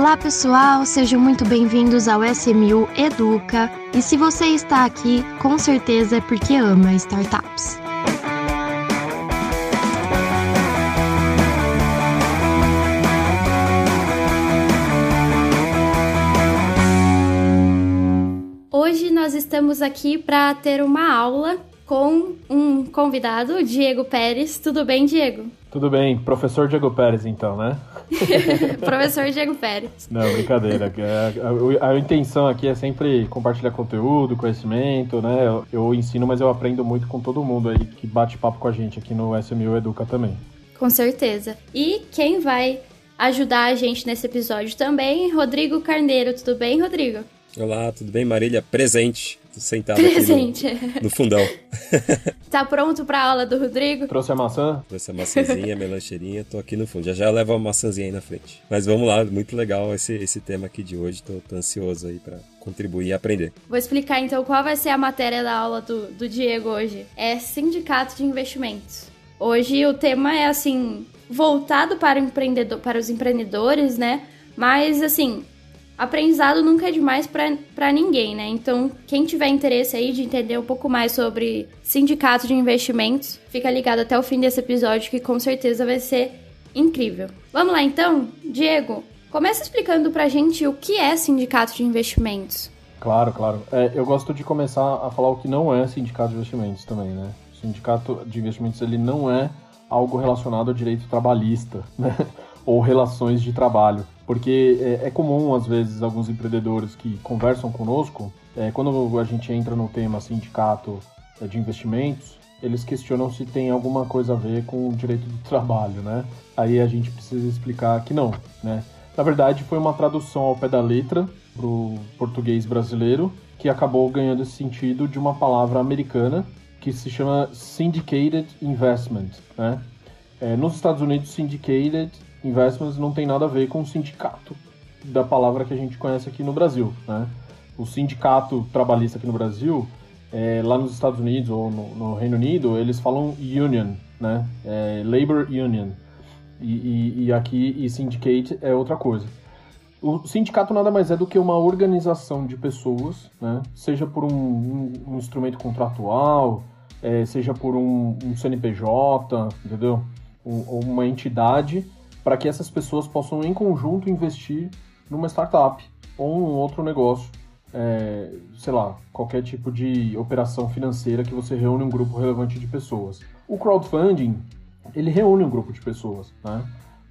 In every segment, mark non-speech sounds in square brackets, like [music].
Olá pessoal, sejam muito bem-vindos ao SMU Educa. E se você está aqui, com certeza é porque ama startups. Hoje nós estamos aqui para ter uma aula com um convidado, Diego Pérez. Tudo bem, Diego? Tudo bem, professor Diego Pérez, então, né? [laughs] professor Diego Pérez. Não, brincadeira. A, a, a, intenção aqui é sempre compartilhar conteúdo, conhecimento, né? Eu, eu, ensino, mas eu aprendo muito com todo mundo aí que bate papo com a gente aqui no SMU Educa também. Com certeza. E quem vai ajudar a gente nesse episódio também, Rodrigo Carneiro. Tudo bem, Rodrigo? Olá, tudo bem, Marília? Presente. Sentado Presente. aqui no, no fundão. [laughs] tá pronto pra aula do Rodrigo? Trouxe a maçã? Trouxe a maçãzinha, a melancheirinha, tô aqui no fundo. Já já levo a maçãzinha aí na frente. Mas vamos lá, muito legal esse, esse tema aqui de hoje. Tô, tô ansioso aí pra contribuir e aprender. Vou explicar então qual vai ser a matéria da aula do, do Diego hoje. É sindicato de investimentos. Hoje o tema é assim, voltado para, empreendedor, para os empreendedores, né? Mas assim, aprendizado nunca é demais para ninguém, né? Então, quem tiver interesse aí de entender um pouco mais sobre sindicato de investimentos, fica ligado até o fim desse episódio que com certeza vai ser incrível. Vamos lá então? Diego, começa explicando pra gente o que é sindicato de investimentos. Claro, claro. É, eu gosto de começar a falar o que não é sindicato de investimentos também, né? O sindicato de investimentos ele não é algo relacionado ao direito trabalhista, né? Ou relações de trabalho. Porque é, é, comum, às vezes, alguns empreendedores que conversam conosco, é, quando a gente entra no tema sindicato é, de investimentos, eles questionam se tem alguma coisa a ver com o direito do [laughs] trabalho, né? Aí a gente precisa explicar que não, né? Na verdade, foi uma tradução ao pé da letra para o português brasileiro, que acabou ganhando esse sentido de uma palavra americana que se chama Syndicated Investment, né? É, nos Estados Unidos, Syndicated investments não tem nada a ver com sindicato da palavra que a gente conhece aqui no Brasil, né? O sindicato trabalhista aqui no Brasil, é, lá nos Estados Unidos ou no, no, Reino Unido, eles falam union, né? É, labor union. E, e, e aqui, e syndicate é outra coisa. O sindicato nada mais é do que uma organização de pessoas, né? seja por um, um, um instrumento contratual, é, seja por um, um CNPJ, entendeu? ou uma entidade para que essas pessoas possam, em conjunto, investir numa startup ou um outro negócio, é, sei lá, qualquer tipo de operação financeira que você reúne um grupo relevante de pessoas. O crowdfunding, ele reúne um grupo de pessoas, né?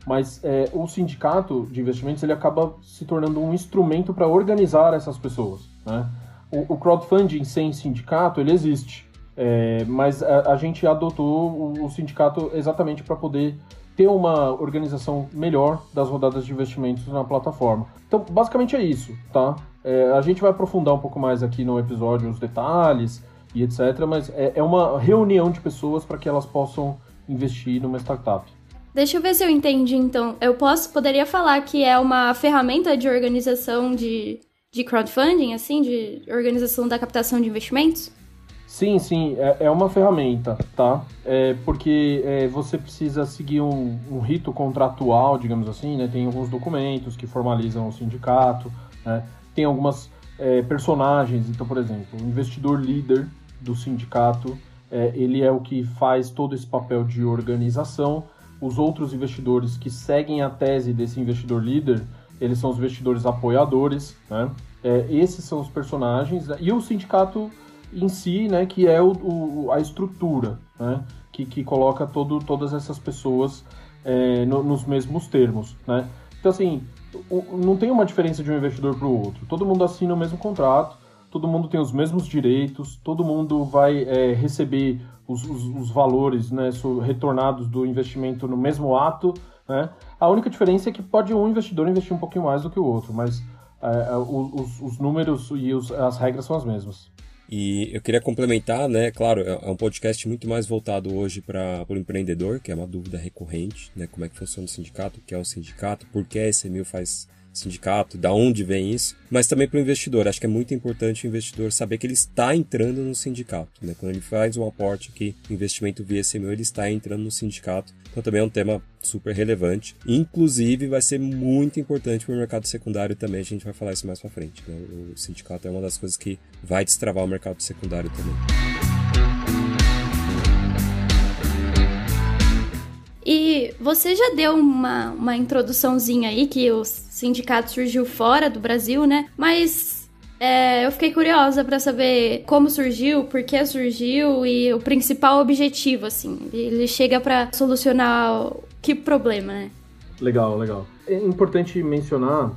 Mas é, o sindicato de investimentos ele acaba se tornando um instrumento para organizar essas pessoas, né? O, o, crowdfunding sem sindicato, ele existe, é, mas a, a, gente adotou o, o sindicato exatamente para poder ter uma organização melhor das rodadas de investimentos na plataforma. Então, basicamente é isso, tá? É, a gente vai aprofundar um pouco mais aqui no episódio os detalhes e etc, mas é, é uma reunião de pessoas para que elas possam investir numa startup. Deixa eu ver se eu entendi, então. Eu posso, poderia falar que é uma ferramenta de organização de, de crowdfunding, assim, de organização da captação de investimentos? Sim, sim, é, é uma ferramenta, tá? É porque é, você precisa seguir um, um, rito contratual, digamos assim, né? Tem alguns documentos que formalizam o sindicato, né? Tem algumas é, personagens, então, por exemplo, o investidor líder do sindicato, é, ele é o que faz todo esse papel de organização. Os outros investidores que seguem a tese desse investidor líder, eles são os investidores apoiadores, né? É, esses são os personagens, e o sindicato em si, né, que é o, o a estrutura, né, que, que coloca todo, todas essas pessoas é, no, nos mesmos termos, né. Então, assim, o, não tem uma diferença de um investidor para o outro. Todo mundo assina o mesmo contrato, todo mundo tem os mesmos direitos, todo mundo vai é, receber os, os, os, valores né, retornados do investimento no mesmo ato. Né? A única diferença é que pode um investidor investir um pouquinho mais do que o outro, mas é, é os, os, números e as regras são as mesmas. E eu queria complementar, né? Claro, é, é um podcast muito mais voltado hoje para o empreendedor, que é uma dúvida recorrente, né? Como é que funciona o sindicato, o que é o sindicato, por que a SMU faz sindicato, da onde vem isso, mas também para o investidor. Acho que é muito importante o investidor saber que ele está entrando no sindicato. Né? Quando ele faz um aporte aqui, investimento via SMU, ele está entrando no sindicato. Então também é um tema super relevante. Inclusive vai ser muito importante para o mercado secundário também. A gente vai falar isso mais para frente. Né? O sindicato é uma das coisas que vai destravar o mercado secundário também. E você já deu uma, uma introduçãozinha aí que o sindicato surgiu fora do Brasil, né? Mas é, eu fiquei curiosa para saber como surgiu, por que surgiu e o principal objetivo, assim. Ele chega para solucionar que problema, né? Legal, legal. É importante mencionar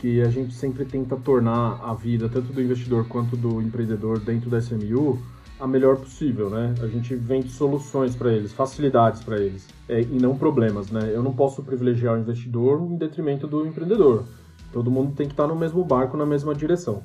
que a gente sempre tenta tornar a vida tanto do investidor quanto do empreendedor dentro da SMU a melhor possível, né? A gente vende soluções para eles, facilidades para eles, é, e não problemas, né? Eu não posso privilegiar o investidor em detrimento do empreendedor. Todo mundo tem que estar no mesmo barco, na mesma direção.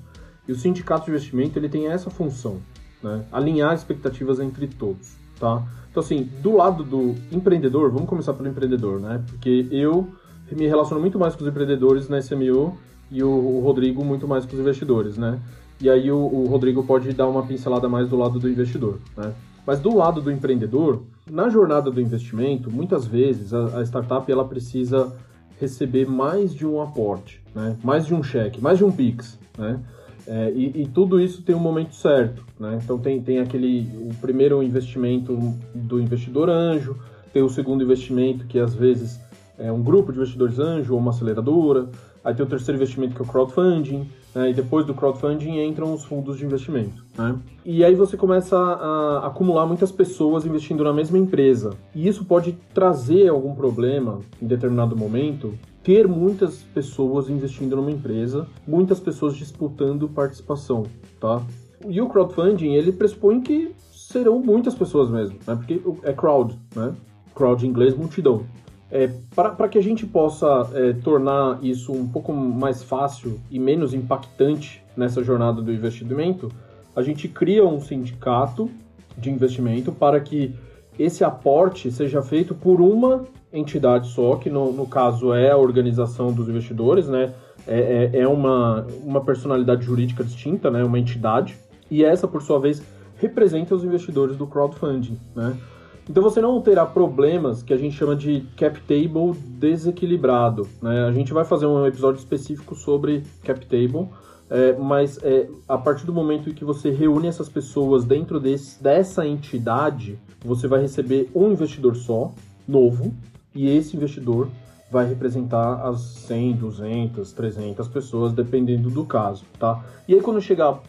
E o sindicato de investimento ele tem essa função, né? Alinhar expectativas entre todos, tá? Então assim, do lado do empreendedor, vamos começar pelo empreendedor, né? Porque eu me relaciono muito mais com os empreendedores na SMU e o, Rodrigo muito mais com os investidores, né? E aí o, o, Rodrigo pode dar uma pincelada mais do lado do investidor, né? Mas do lado do empreendedor, na jornada do investimento, muitas vezes a, a startup ela precisa receber mais de um aporte, né? mais de um cheque, mais de um PIX. Né? É, e, e, tudo isso tem um momento certo. Né? Então tem, tem aquele o primeiro investimento do investidor anjo, tem o segundo investimento que às vezes é um grupo de investidores anjo ou uma aceleradora, aí tem o terceiro investimento que é o crowdfunding, né? e depois do crowdfunding entram os fundos de investimento. Né? E aí você começa a acumular muitas pessoas investindo na mesma empresa. E isso pode trazer algum problema em determinado momento, ter muitas pessoas investindo numa empresa, muitas pessoas disputando participação, tá? E o crowdfunding, ele pressupõe que serão muitas pessoas mesmo, né? Porque é crowd, né? Crowd em inglês, multidão. É, Para que a gente possa é, tornar isso um pouco mais fácil e menos impactante nessa jornada do investimento, a gente cria um sindicato de investimento para que esse aporte seja feito por uma entidade só, que no, no caso é a organização dos investidores, né? É, é, é uma, uma personalidade jurídica distinta, né? Uma entidade. E essa, por sua vez, representa os investidores do crowdfunding, né? Então você não terá problemas que a gente chama de cap table desequilibrado. Né? A gente vai fazer um episódio específico sobre cap table, é, mas é, a partir do momento em que você reúne essas pessoas dentro desse, dessa entidade, você vai receber um investidor só, novo, e esse investidor vai representar as 100, 200, 300 pessoas, dependendo do caso, tá? E aí quando chegar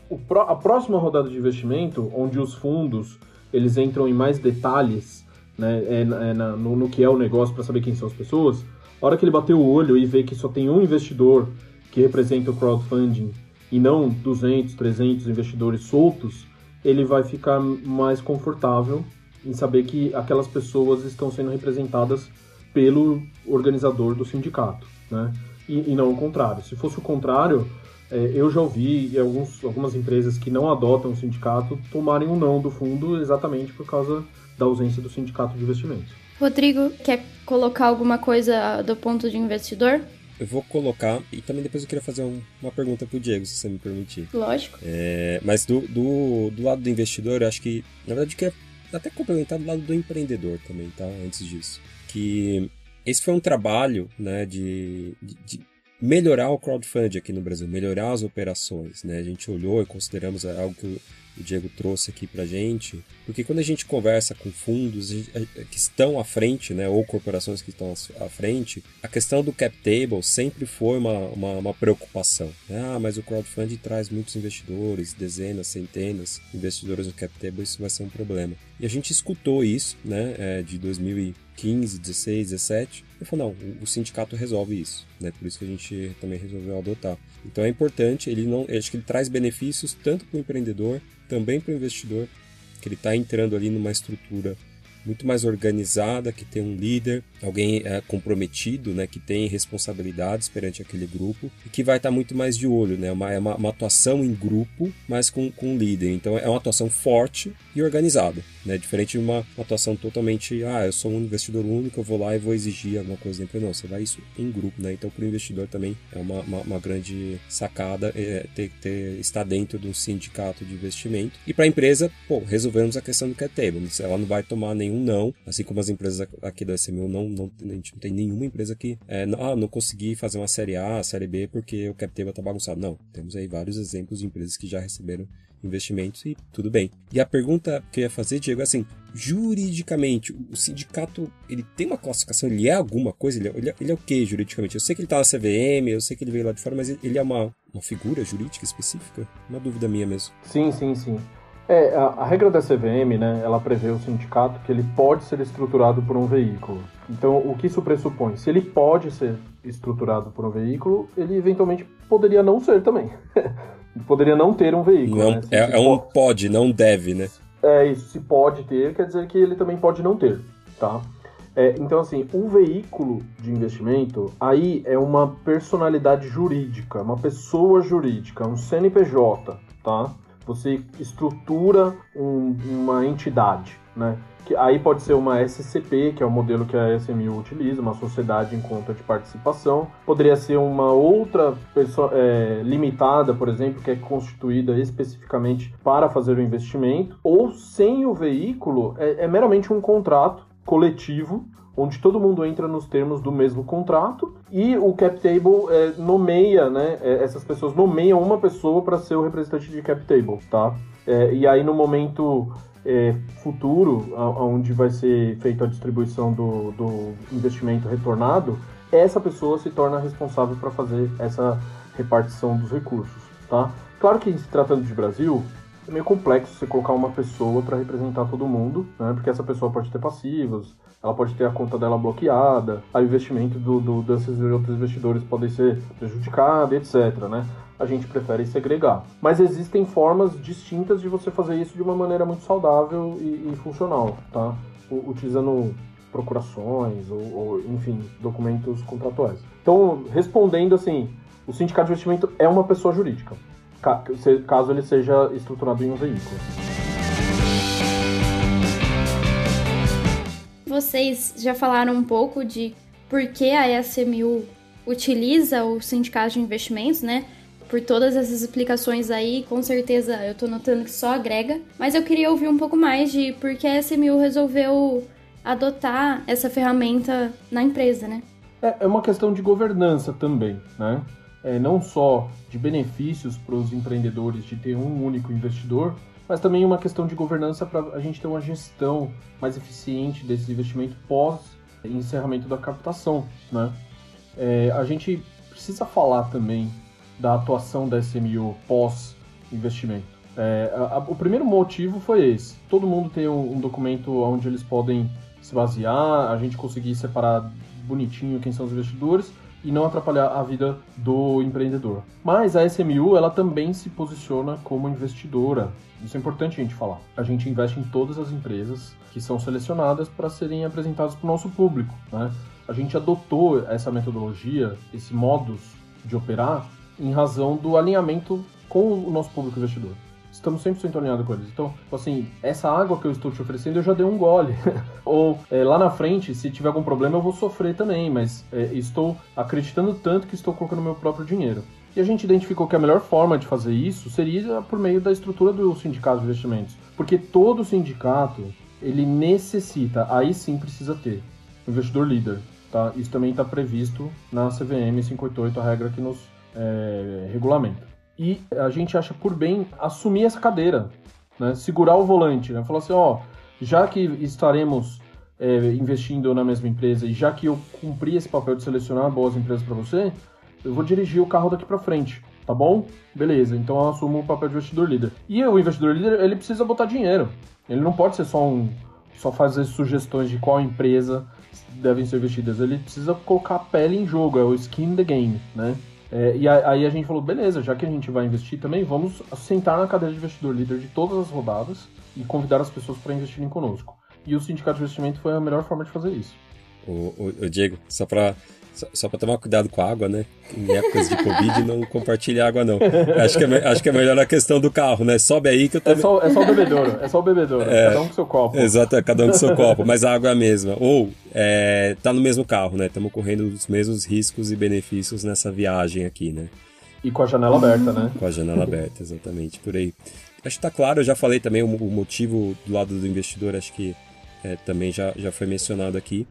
a próxima rodada de investimento, onde os fundos eles entram em mais detalhes né, é, é na, no, no, que é o negócio para saber quem são as pessoas, a hora que ele bater o olho e ver que só tem um investidor que representa o crowdfunding e não 200, 300 investidores soltos, ele vai ficar mais confortável em saber que aquelas pessoas estão sendo representadas pelo organizador do sindicato, né? E, e não o contrário. Se fosse o contrário, eu já ouvi alguns, algumas empresas que não adotam o sindicato tomarem um não do fundo exatamente por causa da ausência do sindicato de investimentos. Rodrigo, quer colocar alguma coisa do ponto de investidor? Eu vou colocar, e também depois eu queria fazer um, uma pergunta para o Diego, se você me permitir. Lógico. É, mas do, do, do, lado do investidor, eu acho que, na verdade, eu queria até complementar do lado do empreendedor também, tá? Antes disso. Que esse foi um trabalho né, de, de, de melhorar o crowdfunding aqui no Brasil, melhorar as operações. Né? A gente olhou e consideramos é, algo que o Diego trouxe aqui para gente, porque quando a gente conversa com fundos que estão à frente, né, ou corporações que estão à frente, a questão do cap table sempre foi uma, uma, uma preocupação. Né? Ah, mas o crowdfunding traz muitos investidores, dezenas, centenas de investidores no cap table, isso vai ser um problema. E a gente escutou isso né, é, de 2000 15, 16, 17. Ele falou, não, o sindicato resolve isso, né? Por isso que a gente também resolveu adotar. Então é importante, ele não, acho que ele traz benefícios tanto para o empreendedor, também para o investidor, que ele está entrando ali numa estrutura muito mais organizada, que tem um líder, alguém é, comprometido, né, que tem responsabilidades perante aquele grupo e que vai estar muito mais de olho, né, uma, é uma, uma atuação em grupo, mas com, com um líder. Então é uma atuação forte e organizada, né, diferente de uma, uma atuação totalmente, ah, eu sou um investidor único, eu vou lá e vou exigir alguma coisa da empresa. Não, você vai isso em grupo, né, então para o investidor também é uma, uma, uma grande sacada é, ter, ter, estar dentro de um sindicato de investimento. E para a empresa, pô, resolvemos a questão do cap table, ela não vai tomar nenhum não, assim como as empresas aqui da SMU não, não a gente não tem nenhuma empresa que é, não, ah, não consegui fazer uma série A, série B porque o cap table tá bagunçado. Não, temos aí vários exemplos de empresas que já receberam investimentos e tudo bem. E a pergunta que eu ia fazer, Diego, é assim, juridicamente, o sindicato, ele tem uma classificação, ele é alguma coisa? Ele é, ele é, ele é o que juridicamente? Eu sei que ele tá na CVM, eu sei que ele veio lá de fora, mas ele é uma, uma figura jurídica específica? Uma dúvida minha mesmo. Sim, sim, sim. É, a, a, regra da CVM, né, ela prevê o sindicato que ele pode ser estruturado por um veículo. Então, o que isso pressupõe? Se ele pode ser estruturado por um veículo, ele eventualmente poderia não ser também. [laughs] poderia não ter um veículo. Não, né? se, é, se é um pode, não deve, né? É isso, se pode ter, quer dizer que ele também pode não ter, tá? É, então, assim, um veículo de investimento, aí é uma personalidade jurídica, uma pessoa jurídica, um CNPJ, tá? Você estrutura um, uma entidade, né? Que aí pode ser uma SCP, que é o modelo que a SMU utiliza, uma sociedade em conta de participação. Poderia ser uma outra pessoa é, limitada, por exemplo, que é constituída especificamente para fazer o investimento. Ou sem o veículo, é, é meramente um contrato coletivo onde todo mundo entra nos termos do mesmo contrato e o cap table é, nomeia, né? É, essas pessoas nomeiam uma pessoa para ser o representante de cap table, tá? É, e aí no momento é, futuro, onde vai ser feita a distribuição do, do investimento retornado, essa pessoa se torna responsável para fazer essa repartição dos recursos, tá? Claro que se tratando de Brasil, meio complexo você colocar uma pessoa para representar todo mundo, né? Porque essa pessoa pode ter passivos, ela pode ter a conta dela bloqueada, o investimento do, do, desses outros investidores pode ser prejudicado, etc. Né? A gente prefere segregar. Mas existem formas distintas de você fazer isso de uma maneira muito saudável e, e funcional, tá? Utilizando procurações ou, ou, enfim, documentos contratuais. Então, respondendo assim, o sindicato de investimento é uma pessoa jurídica, caso ele seja estruturado em um veículo. vocês já falaram um pouco de por que a SMU utiliza o sindicato de investimentos, né? Por todas essas explicações aí, com certeza eu tô notando que só agrega. Mas eu queria ouvir um pouco mais de por que a SMU resolveu adotar essa ferramenta na empresa, né? É, é uma questão de governança também, né? É, não só de benefícios para os empreendedores de ter um único investidor, mas também uma questão de governança para a gente ter uma gestão mais eficiente desses investimentos pós encerramento da captação, né? É, a gente precisa falar também da atuação da SMU pós investimento. É, a, a, o primeiro motivo foi esse: todo mundo tem um, um documento onde eles podem se basear, a gente conseguir separar bonitinho quem são os investidores e não atrapalhar a vida do empreendedor. Mas a SMU ela também se posiciona como investidora. Isso é importante a gente falar. A gente investe em todas as empresas que são selecionadas para serem apresentadas para o nosso público. Né? A gente adotou essa metodologia, esse modus de operar, em razão do alinhamento com o nosso público investidor estamos 100% alinhados com eles. Então, assim, essa água que eu estou te oferecendo, eu já dei um gole. [laughs] Ou é, lá na frente, se tiver algum problema, eu vou sofrer também, mas é, estou acreditando tanto que estou colocando meu próprio dinheiro. E a gente identificou que a melhor forma de fazer isso seria por meio da estrutura do sindicato de investimentos. Porque todo sindicato, ele necessita, aí sim precisa ter, investidor líder. Tá? Isso também está previsto na CVM 588, a regra que nos é, regulamenta e a gente acha por bem assumir essa cadeira, né? segurar o volante, né? falar assim, ó, já que estaremos é, investindo na mesma empresa e já que eu cumpri esse papel de selecionar boas empresas para você, eu vou dirigir o carro daqui para frente, tá bom? Beleza, então eu assumo o papel de investidor líder. E o investidor líder, ele precisa botar dinheiro. Ele não pode ser só um só fazer sugestões de qual empresa devem ser investidas. Ele precisa colocar a pele em jogo, é o skin in the game, né? É, e aí a gente falou, beleza, já que a gente vai investir também, vamos sentar na cadeira de investidor líder de todas as rodadas e convidar as pessoas para investirem conosco. e o sindicato de investimento foi a melhor forma de fazer isso. O, o, o Diego, só para só, só para tomar cuidado com a água, né? Em épocas de Covid, não compartilhe água, não. Acho que, é, acho que é melhor a questão do carro, né? Sobe aí que eu tô... É só, é só o bebedouro, é só o bebedouro. É, cada um com seu copo. Exato, cada um com seu copo, mas a água é a mesma. Ou, é, tá no mesmo carro, né? Estamos correndo os mesmos riscos e benefícios nessa viagem aqui, né? E com a janela aberta, né? Com a janela aberta, exatamente, por aí. Acho que tá claro, eu já falei também o, o motivo do lado do investidor, acho que é, também já, já foi mencionado aqui.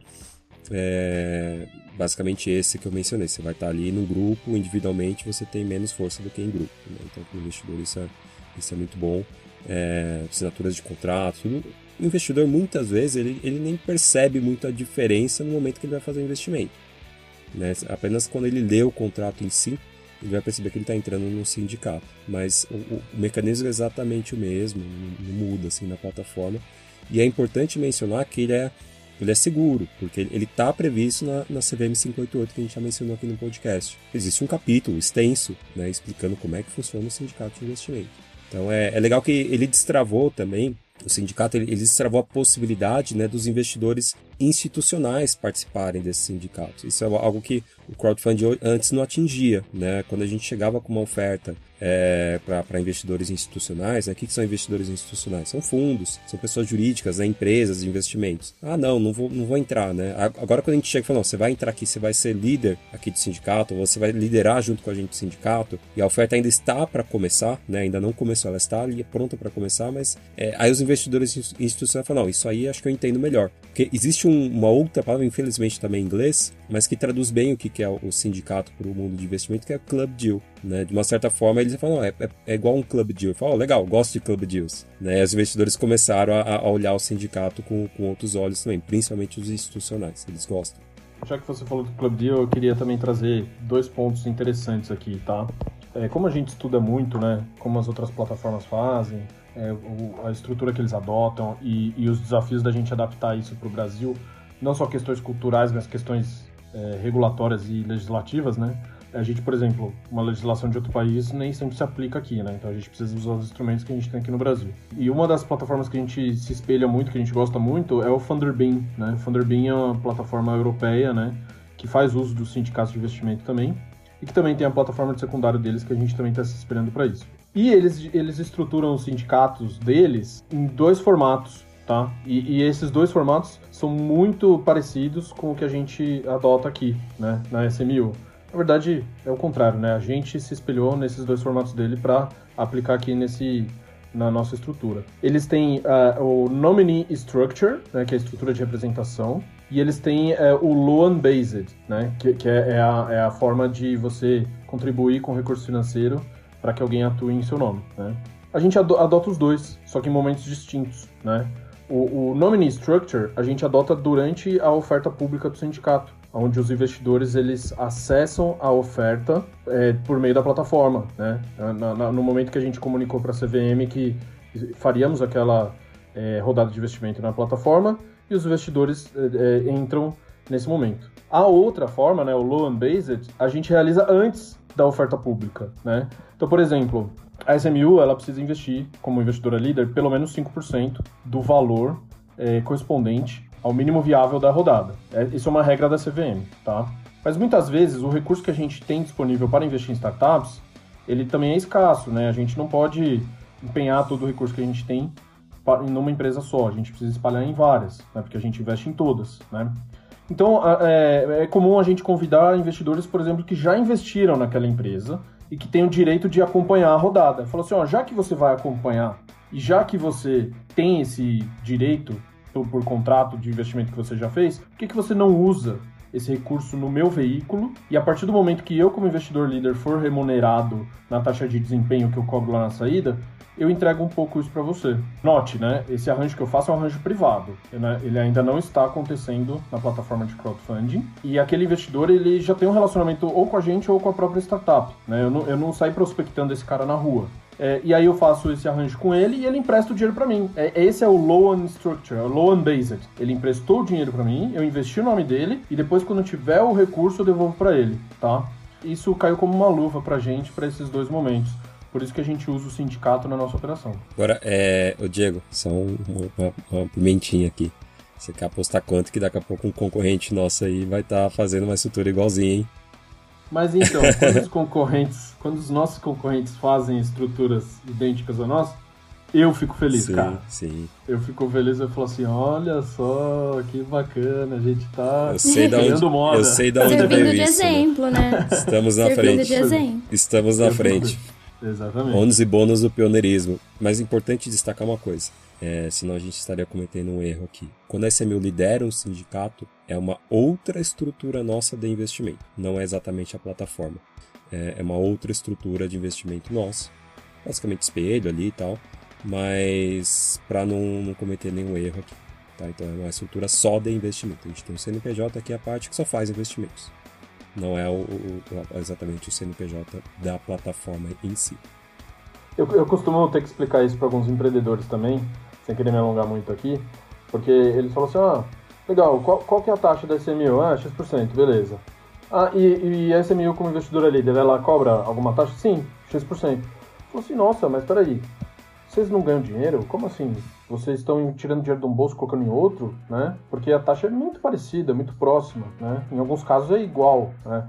É, basicamente esse que eu mencionei. Você vai estar ali no grupo, individualmente você tem menos força do que em grupo. Né? Então, para o investidor, isso é, isso é muito bom. É, assinaturas de contrato, tudo. O investidor, muitas vezes, ele, ele nem percebe muito a diferença no momento que ele vai fazer o investimento. Né? Apenas quando ele lê o contrato em si, ele vai perceber que ele está entrando num sindicato. Mas o, o, mecanismo é exatamente o mesmo, não, não muda assim na plataforma. E é importante mencionar que ele é ele é seguro, porque ele está previsto na, na CVM 588 que a gente já mencionou aqui no podcast. Existe um capítulo extenso né, explicando como é que funciona o sindicato de investimento. Então é, é legal que ele destravou também, o sindicato ele, ele destravou a possibilidade né, dos investidores institucionais participarem desse sindicato. Isso é algo que o crowdfunding antes não atingia. Né? Quando a gente chegava com uma oferta é, para investidores institucionais. Né? O que, que, são investidores institucionais? São fundos, são pessoas jurídicas, né? empresas de investimentos. Ah, não, não vou, não vou entrar. Né? Agora, quando a gente chega e fala, não, você vai entrar aqui, você vai ser líder aqui do sindicato, você vai liderar junto com a gente do sindicato, e a oferta ainda está para começar, né? ainda não começou, ela está ali pronta para começar, mas é, aí os investidores institucionais falam, não, isso aí acho que eu entendo melhor. Porque existe um, uma outra palavra, infelizmente também em inglês, mas que traduz bem o que, é o sindicato para o mundo de investimento, que é Club Deal. Né? De uma certa forma, eles falam, é, é, é, igual um Club Deal. Eu oh, legal, gosto de Club Deals. Né? E os investidores começaram a, a olhar o sindicato com, com outros olhos também, principalmente os institucionais, eles gostam. Já que você falou do Club Deal, eu queria também trazer dois pontos interessantes aqui, tá? É, como a gente estuda muito, né, como as outras plataformas fazem, é, o, a estrutura que eles adotam e, e, os desafios da gente adaptar isso para o Brasil, não só questões culturais, mas questões é, regulatórias e legislativas, né? A gente, por exemplo, uma legislação de outro país nem sempre se aplica aqui, né? Então a gente precisa usar os instrumentos que a gente tem aqui no Brasil. E uma das plataformas que a gente se espelha muito, que a gente gosta muito, é o Thunderbeam, né? O Thunderbeam é uma plataforma europeia, né? Que faz uso dos sindicatos de investimento também. E que também tem a plataforma de secundário deles, que a gente também está se espelhando para isso. E eles, eles estruturam os sindicatos deles em dois formatos, tá? E, e, esses dois formatos são muito parecidos com o que a gente adota aqui, né, na SMU. Na verdade, é o contrário, né? A gente se espelhou nesses dois formatos dele para aplicar aqui nesse na nossa estrutura. Eles têm uh, o Nominee Structure, né, que é a estrutura de representação, e eles têm uh, o Loan Based, né, que, que é, é, a, é a forma de você contribuir com recurso financeiro para que alguém atue em seu nome. Né? A gente adota os dois, só que em momentos distintos. Né? O, o nominee structure a gente adota durante a oferta pública do sindicato, onde os investidores eles acessam a oferta é, por meio da plataforma. Né? Na, na, no momento que a gente comunicou para a CVM que faríamos aquela é, rodada de investimento na plataforma e os investidores é, é, entram nesse momento. A outra forma, né, o low and based, a gente realiza antes da oferta pública. Né? Então, por exemplo, a SMU ela precisa investir, como investidora líder, pelo menos 5% do valor é, correspondente ao mínimo viável da rodada. É, isso é uma regra da CVM, tá? Mas muitas vezes o recurso que a gente tem disponível para investir em startups, ele também é escasso, né? A gente não pode empenhar todo o recurso que a gente tem em uma empresa só, a gente precisa espalhar em várias, né? Porque a gente investe em todas, né? Então, é, é comum a gente convidar investidores, por exemplo, que já investiram naquela empresa e que tem o direito de acompanhar a rodada. Falou assim, ó, já que você vai acompanhar e já que você tem esse direito por, por contrato de investimento que você já fez, por que, que você não usa esse recurso no meu veículo e a partir do momento que eu, como investidor líder, for remunerado na taxa de desempenho que eu cobro lá na saída, eu entrego um pouco isso para você. Note, né? Esse arranjo que eu faço é um arranjo privado. Né, ele ainda não está acontecendo na plataforma de crowdfunding. E aquele investidor, ele já tem um relacionamento ou com a gente ou com a própria startup. Né? Eu, não, eu não saio prospectando esse cara na rua. É, e aí eu faço esse arranjo com ele e ele empresta o dinheiro para mim. É, esse é o loan structure, é o loan based. Ele emprestou o dinheiro para mim, eu investi o nome dele e depois quando tiver o recurso eu devolvo para ele, tá? Isso caiu como uma luva pra gente para esses dois momentos. Por isso que a gente usa o sindicato na nossa operação. Agora, é, o Diego, só uma, uma pimentinha aqui. Você quer apostar quanto que daqui a pouco um concorrente nosso aí vai estar tá fazendo uma estrutura igualzinha, hein? Mas então, [laughs] quando os concorrentes, quando os nossos concorrentes fazem estruturas idênticas à nossa, eu fico feliz, sim, cara. Sim. Eu fico feliz, eu falo assim, olha só, que bacana, a gente tá eu sei da onde, moda. Eu sei da onde Servindo veio de isso, exemplo, né? né? Estamos na Servindo frente. de exemplo. Estamos na frente. Exatamente. Ônus e bônus do pioneirismo. Mas é importante destacar uma coisa. É, senão a gente estaria cometendo um erro aqui. Quando a SMU lidera um sindicato, é uma outra estrutura nossa de investimento. Não é exatamente a plataforma. É, é uma outra estrutura de investimento nossa. Basicamente espelho ali e tal. Mas para não, não, cometer nenhum erro aqui. Tá? Então é uma estrutura só de investimento. A gente tem o CNPJ que é a parte que só faz investimentos. Não é o, o, exatamente o CNPJ da plataforma em si. Eu, eu costumo ter que explicar isso para alguns empreendedores também, sem querer me alongar muito aqui, porque eles falam assim, ah, legal, qual, qual que é a taxa da SMU? Ah, X%, beleza. Ah, e, e a SMU como investidora líder, ela cobra alguma taxa? Sim, X%. Falei assim, nossa, mas peraí, vocês não ganham dinheiro? Como assim? Vocês estão tirando dinheiro de um bolso colocando em outro, né? Porque a taxa é muito parecida, muito próxima, né? Em alguns casos é igual, né?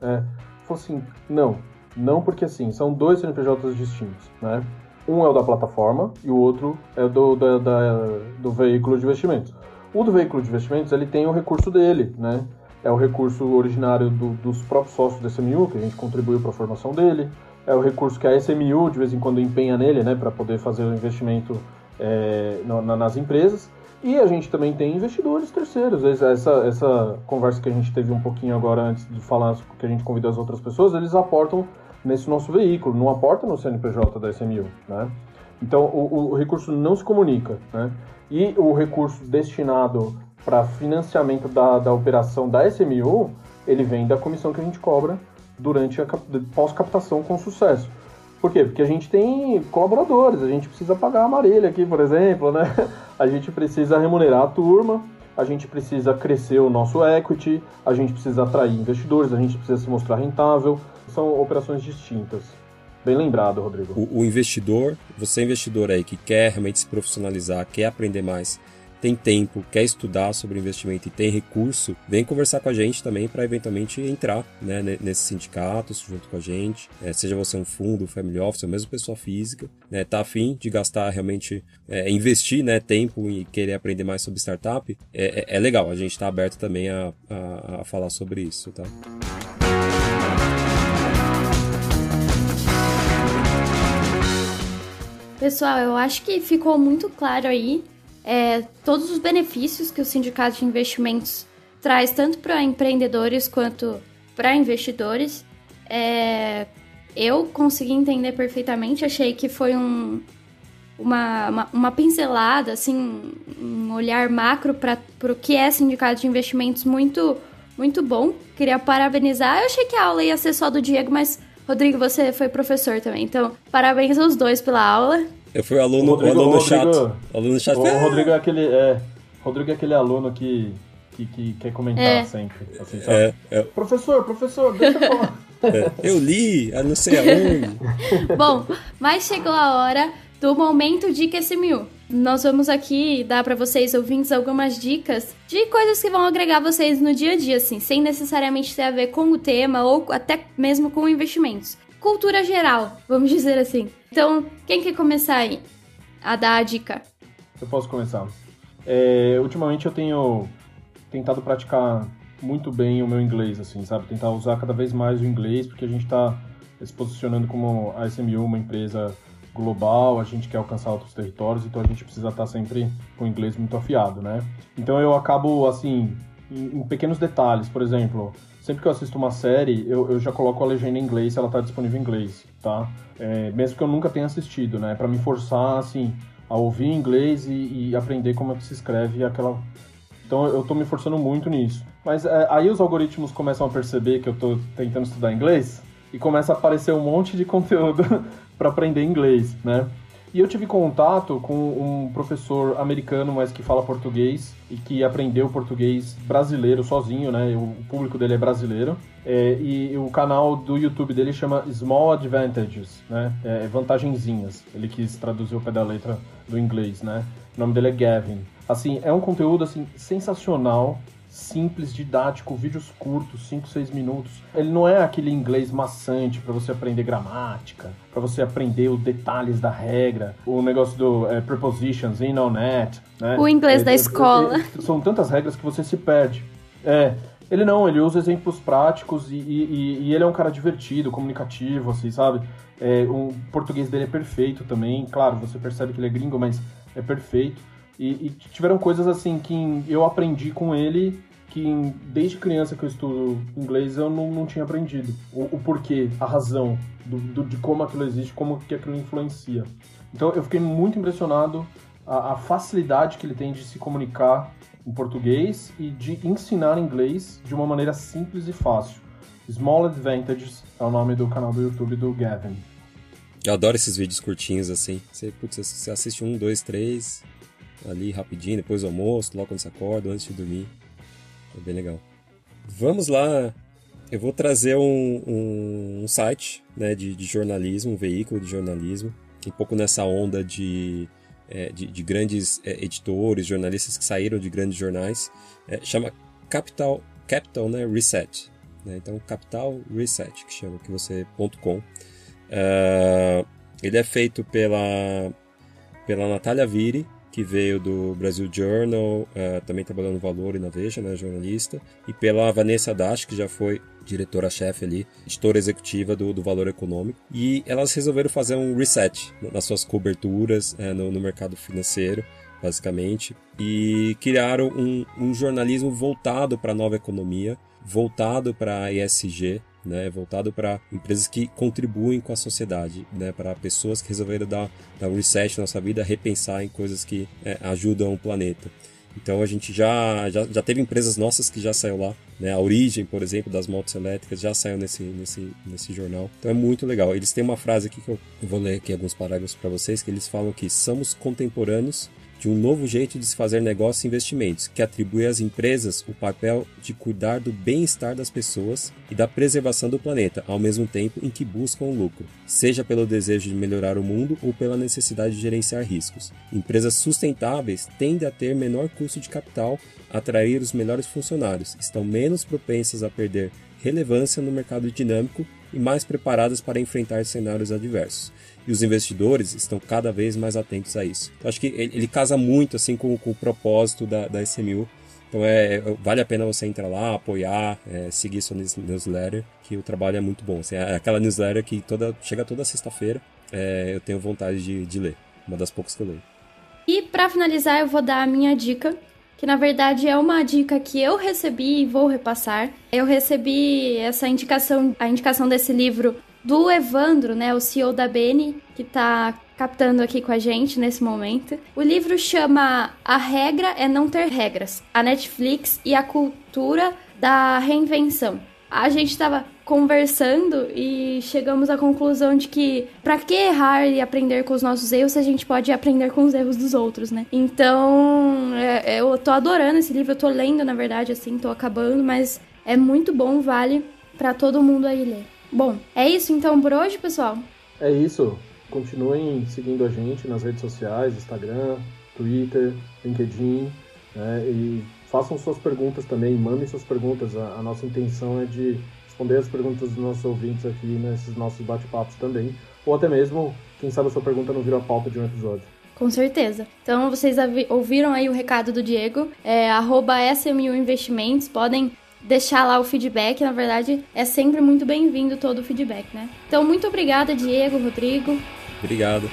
É, assim, não, não porque assim, são dois CNPJs distintos, né? Um é o da plataforma e o outro é do, da, da, do veículo de investimentos. O do veículo de investimentos, ele tem o recurso dele, né? É o recurso originário do, dos próprios sócios da SMU, que a gente contribuiu para a formação dele. É o recurso que a SMU, de vez em quando, empenha nele, né? Para poder fazer o investimento é, no, na, nas empresas. E a gente também tem investidores terceiros. Essa, essa conversa que a gente teve um pouquinho agora antes de falar que a gente convidou as outras pessoas, eles aportam nesse nosso veículo, não aporta no CNPJ da SMU, né? Então o, o recurso não se comunica, né? E o recurso destinado para financiamento da, da operação da SMU, ele vem da comissão que a gente cobra durante a pós-captação com sucesso. Por quê? Porque a gente tem colaboradores, a gente precisa pagar a Marília aqui, por exemplo, né? [laughs] A gente precisa remunerar a turma, a gente precisa crescer o nosso equity, a gente precisa atrair investidores, a gente precisa se mostrar rentável, são operações distintas. Bem lembrado, Rodrigo. O, o investidor, você é investidor aí que quer realmente se profissionalizar, quer aprender mais, tem tempo, quer estudar sobre investimento e tem recurso, vem conversar com a gente também para eventualmente entrar né, nesses sindicatos junto com a gente. É, seja você um fundo, family office, ou mesmo pessoa física, né, tá afim de gastar realmente, é, investir né, tempo e querer aprender mais sobre startup, é, é, é legal. A gente está aberto também a, a, a falar sobre isso, tá? Pessoal, eu acho que ficou muito claro aí é, todos os benefícios que o sindicato de investimentos traz, tanto para empreendedores quanto para investidores. É, eu consegui entender perfeitamente, achei que foi um, uma, uma, uma, pincelada, assim, um olhar macro para o que é sindicato de investimentos muito, muito bom. Queria parabenizar. Eu achei que a aula ia ser só do Diego, mas Rodrigo, você foi professor também, então parabéns aos dois pela aula. Eu fui aluno, o Rodrigo, aluno Rodrigo, chato. Aluno chato. O Rodrigo é aquele, é, Rodrigo é aquele aluno que, que, que quer comentar é. sempre. Assim, é, é. Professor, professor, deixa eu falar. [laughs] É, eu li, eu não sei aonde. [laughs] Bom, mas chegou a hora do momento Dica SMU. Nós vamos aqui dar para vocês, ouvintes, algumas dicas de coisas que vão agregar vocês no dia a dia, assim, sem necessariamente ter a ver com o tema ou até mesmo com investimentos. Cultura geral, vamos dizer assim. Então, quem quer começar aí a dar a dica? Eu posso começar. É, ultimamente eu tenho tentado praticar muito bem o meu inglês, assim, sabe? Tentar usar cada vez mais o inglês, porque a gente está se posicionando como a SMU, uma empresa global, a gente quer alcançar outros territórios, então a gente precisa estar sempre com o inglês muito afiado, né? Então eu acabo, assim, em, pequenos detalhes, por exemplo, sempre que eu assisto uma série, eu, eu já coloco a legenda em inglês se ela está disponível em inglês, tá? É, mesmo que eu nunca tenha assistido, né? Para me forçar, assim, a ouvir inglês e, e, aprender como é que se escreve aquela... Então eu estou me forçando muito nisso. Mas é, aí os algoritmos começam a perceber que eu estou tentando estudar inglês e começa a aparecer um monte de conteúdo [laughs] para aprender inglês, né? E eu tive contato com um professor americano, mas que fala português e que aprendeu português brasileiro sozinho, né? O público dele é brasileiro. É, e o canal do YouTube dele chama Small Advantages, né? É, vantagenzinhas. Ele quis traduzir o pé da letra do inglês, né? O nome dele é Gavin. Assim, é um conteúdo assim sensacional, simples, didático, vídeos curtos, 5, 6 minutos. Ele não é aquele inglês maçante para você aprender gramática, para você aprender os detalhes da regra, o negócio do é, prepositions, in on net, né? O inglês é, da é, escola. São tantas regras que você se perde. É, ele não, ele usa exemplos práticos e, e, e, ele é um cara divertido, comunicativo, assim, sabe? É, o português dele é perfeito também. Claro, você percebe que ele é gringo, mas é perfeito. E, e tiveram coisas assim que eu aprendi com ele que desde criança que eu estudo inglês eu não, não tinha aprendido. O, o porquê, a razão do, do, de como aquilo existe, como que aquilo influencia. Então eu fiquei muito impressionado a, a facilidade que ele tem de se comunicar em português e de ensinar inglês de uma maneira simples e fácil. Small Advantages é o nome do canal do YouTube do Gavin. Eu adoro esses vídeos curtinhos assim. Você, putz, você assiste um, dois, três, ali rapidinho, depois do almoço, logo quando você acorda, antes de dormir. É bem legal. Vamos lá. Eu vou trazer um, um, um site né, de, de jornalismo, um veículo de jornalismo, um pouco nessa onda de é, de, de, grandes é, editores, jornalistas que saíram de grandes jornais, é, chama Capital, Capital né, Reset. Né? Então, Capital Reset, que chama, que você, .com. Uh, ele é feito pela, pela Natália Vire, que veio do Brasil Journal, uh, também trabalhando no Valor e na Veja, né, jornalista, e pela Vanessa Dash, que já foi diretora-chefe ali, editora executiva do, do Valor Econômico, e elas resolveram fazer um reset nas suas coberturas uh, no, no mercado financeiro, basicamente, e criaram um, um jornalismo voltado para a nova economia, voltado para a ESG, né, voltado para empresas que contribuem com a sociedade, né, para pessoas que resolveram dar, dar um reset na nossa vida, repensar em coisas que é, ajudam o planeta. Então a gente já, já, já teve empresas nossas que já saiu lá, né? A origem, por exemplo, das motos elétricas já saiu nesse, nesse, nesse jornal. Então é muito legal. Eles têm uma frase aqui que eu vou ler aqui alguns parágrafos para vocês, que eles falam que somos contemporâneos de um novo jeito de se fazer negócios e investimentos, que atribui às empresas o papel de cuidar do bem-estar das pessoas e da preservação do planeta, ao mesmo tempo em que buscam o lucro, seja pelo desejo de melhorar o mundo ou pela necessidade de gerenciar riscos. Empresas sustentáveis tendem a ter menor custo de capital, atrair os melhores funcionários, estão menos propensas a perder relevância no mercado dinâmico e mais preparadas para enfrentar cenários adversos e os investidores estão cada vez mais atentos a isso. Então, acho que ele, ele, casa muito assim com, com o propósito da, da SMU. Então é, vale a pena você entrar lá, apoiar, é, seguir sua newsletter, que o trabalho é muito bom. Assim, é aquela newsletter que toda, chega toda sexta-feira, é, eu tenho vontade de, de ler. Uma das poucas que eu leio. E para finalizar, eu vou dar a minha dica, que na verdade é uma dica que eu recebi e vou repassar. Eu recebi essa indicação, a indicação desse livro do Evandro, né, o CEO da Beni, que está captando aqui com a gente nesse momento. O livro chama A Regra é Não Ter Regras: A Netflix e a Cultura da Reinvenção. A gente estava conversando e chegamos à conclusão de que para que errar e aprender com os nossos erros se a gente pode aprender com os erros dos outros, né? Então, é, eu tô adorando esse livro, eu tô lendo, na verdade, assim, tô acabando, mas é muito bom, vale para todo mundo aí ler. Bom, é isso então por hoje, pessoal? É isso. Continuem seguindo a gente nas redes sociais, Instagram, Twitter, LinkedIn, né? E façam suas perguntas também, mandem suas perguntas. A, a nossa intenção é de responder as perguntas dos nossos ouvintes aqui nesses nossos bate-papos também. Ou até mesmo, quem sabe a sua pergunta não vira a pauta de um episódio. Com certeza. Então vocês ouviram aí o recado do Diego, é, arroba SMU Investimentos, podem deixar lá o feedback. Na verdade, é sempre muito bem-vindo todo o feedback, né? Então, muito obrigada, Diego, Rodrigo. Obrigado.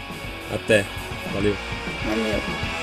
Até. Valeu. Valeu.